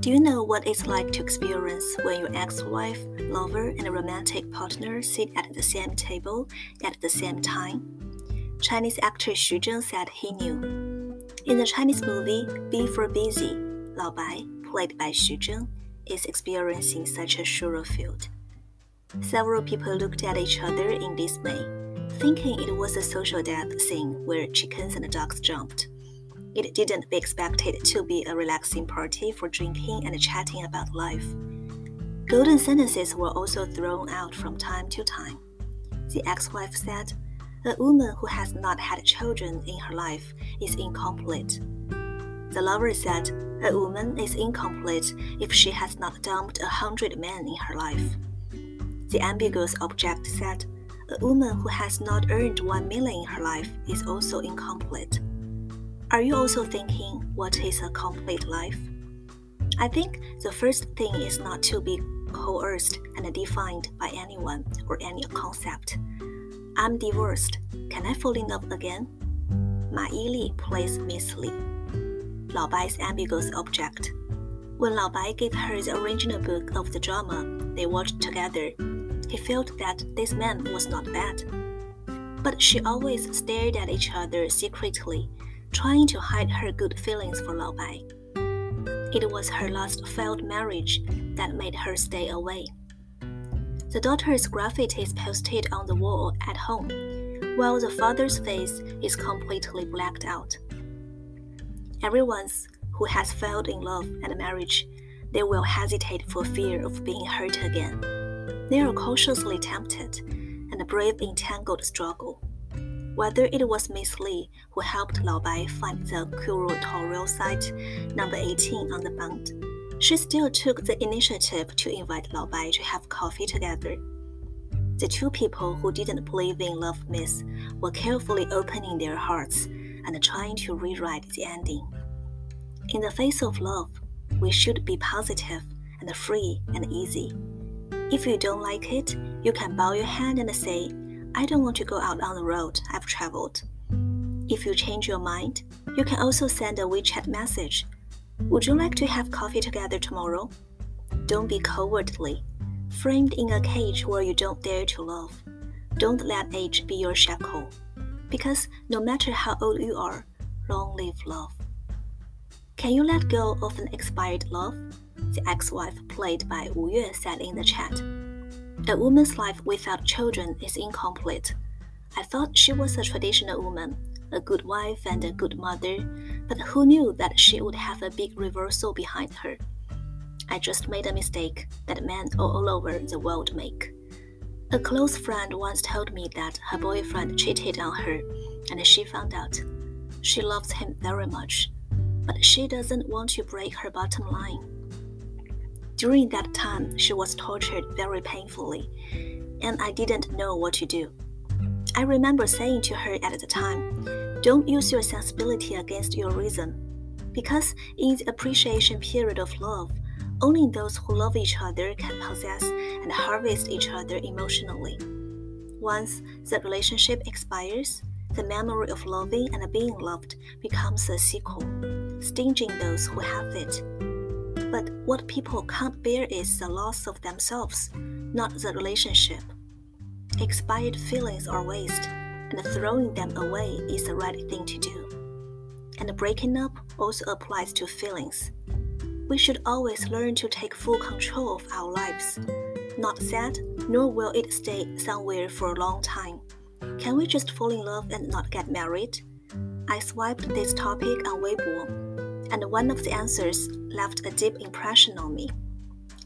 Do you know what it's like to experience when your ex wife, lover, and romantic partner sit at the same table at the same time? Chinese actor Xu Zheng said he knew. In the Chinese movie B for Busy, Lao Bai, played by Xu Zheng, is experiencing such a sure field. Several people looked at each other in dismay, thinking it was a social death scene where chickens and dogs jumped. It didn't be expected to be a relaxing party for drinking and chatting about life. Golden sentences were also thrown out from time to time. The ex wife said, A woman who has not had children in her life is incomplete. The lover said, A woman is incomplete if she has not dumped a hundred men in her life. The ambiguous object said, A woman who has not earned one million in her life is also incomplete. Are you also thinking, what is a complete life? I think the first thing is not to be coerced and defined by anyone or any concept. I'm divorced. Can I fall in love again? Ma Yili plays Miss Li, Lao Bai's ambiguous object. When Lao Bai gave her the original book of the drama they watched together, he felt that this man was not bad. But she always stared at each other secretly trying to hide her good feelings for Lao Bai. It was her last failed marriage that made her stay away. The daughter's graffiti is posted on the wall at home, while the father's face is completely blacked out. Everyone who has failed in love and marriage, they will hesitate for fear of being hurt again. They are cautiously tempted and brave in tangled struggle. Whether it was Miss Li who helped Lao Bai find the curatorial site number 18 on the bund, she still took the initiative to invite Lao Bai to have coffee together. The two people who didn't believe in love myths were carefully opening their hearts and trying to rewrite the ending. In the face of love, we should be positive and free and easy. If you don't like it, you can bow your hand and say, I don't want to go out on the road I've traveled. If you change your mind, you can also send a WeChat message. Would you like to have coffee together tomorrow? Don't be cowardly, framed in a cage where you don't dare to love. Don't let age be your shackle, because no matter how old you are, long live love. Can you let go of an expired love? The ex wife, played by Wu Yue, said in the chat. A woman's life without children is incomplete. I thought she was a traditional woman, a good wife and a good mother, but who knew that she would have a big reversal behind her? I just made a mistake that men all over the world make. A close friend once told me that her boyfriend cheated on her and she found out. She loves him very much, but she doesn't want to break her bottom line. During that time, she was tortured very painfully, and I didn't know what to do. I remember saying to her at the time, Don't use your sensibility against your reason, because in the appreciation period of love, only those who love each other can possess and harvest each other emotionally. Once the relationship expires, the memory of loving and being loved becomes a sequel, stinging those who have it. But what people can't bear is the loss of themselves, not the relationship. Expired feelings are waste, and throwing them away is the right thing to do. And breaking up also applies to feelings. We should always learn to take full control of our lives. Not sad, nor will it stay somewhere for a long time. Can we just fall in love and not get married? I swiped this topic on Weibo and one of the answers left a deep impression on me.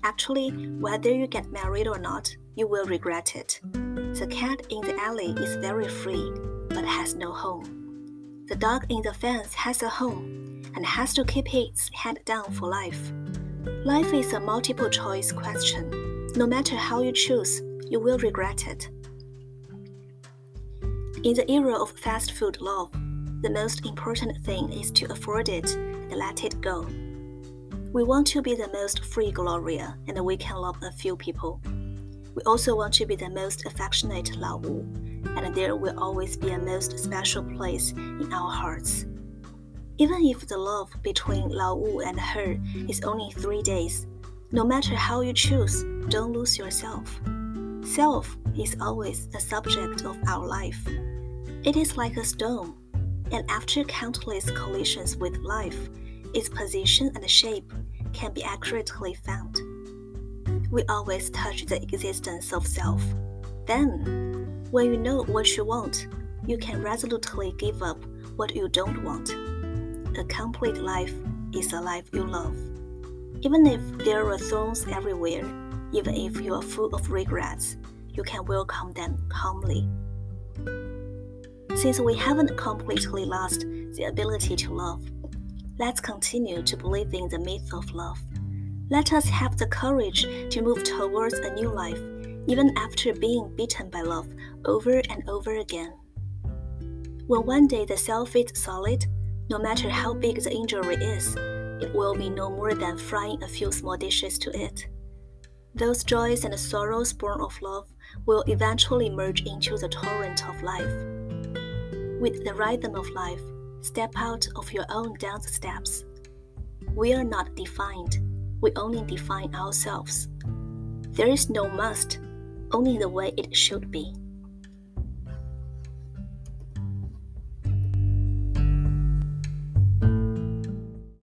Actually, whether you get married or not, you will regret it. The cat in the alley is very free, but has no home. The dog in the fence has a home and has to keep its head down for life. Life is a multiple choice question. No matter how you choose, you will regret it. In the era of fast food love, the most important thing is to afford it and let it go. We want to be the most free Gloria, and we can love a few people. We also want to be the most affectionate Lao Wu, and there will always be a most special place in our hearts. Even if the love between Lao Wu and her is only three days, no matter how you choose, don't lose yourself. Self is always the subject of our life. It is like a stone, and after countless collisions with life, its position and shape can be accurately found. We always touch the existence of self. Then, when you know what you want, you can resolutely give up what you don't want. A complete life is a life you love. Even if there are thorns everywhere, even if you are full of regrets, you can welcome them calmly. Since we haven't completely lost the ability to love, let's continue to believe in the myth of love. Let us have the courage to move towards a new life, even after being beaten by love over and over again. When one day the self is solid, no matter how big the injury is, it will be no more than frying a few small dishes to it. Those joys and sorrows born of love will eventually merge into the torrent of life. With the rhythm of life, step out of your own dance steps. We are not defined, we only define ourselves. There is no must, only the way it should be.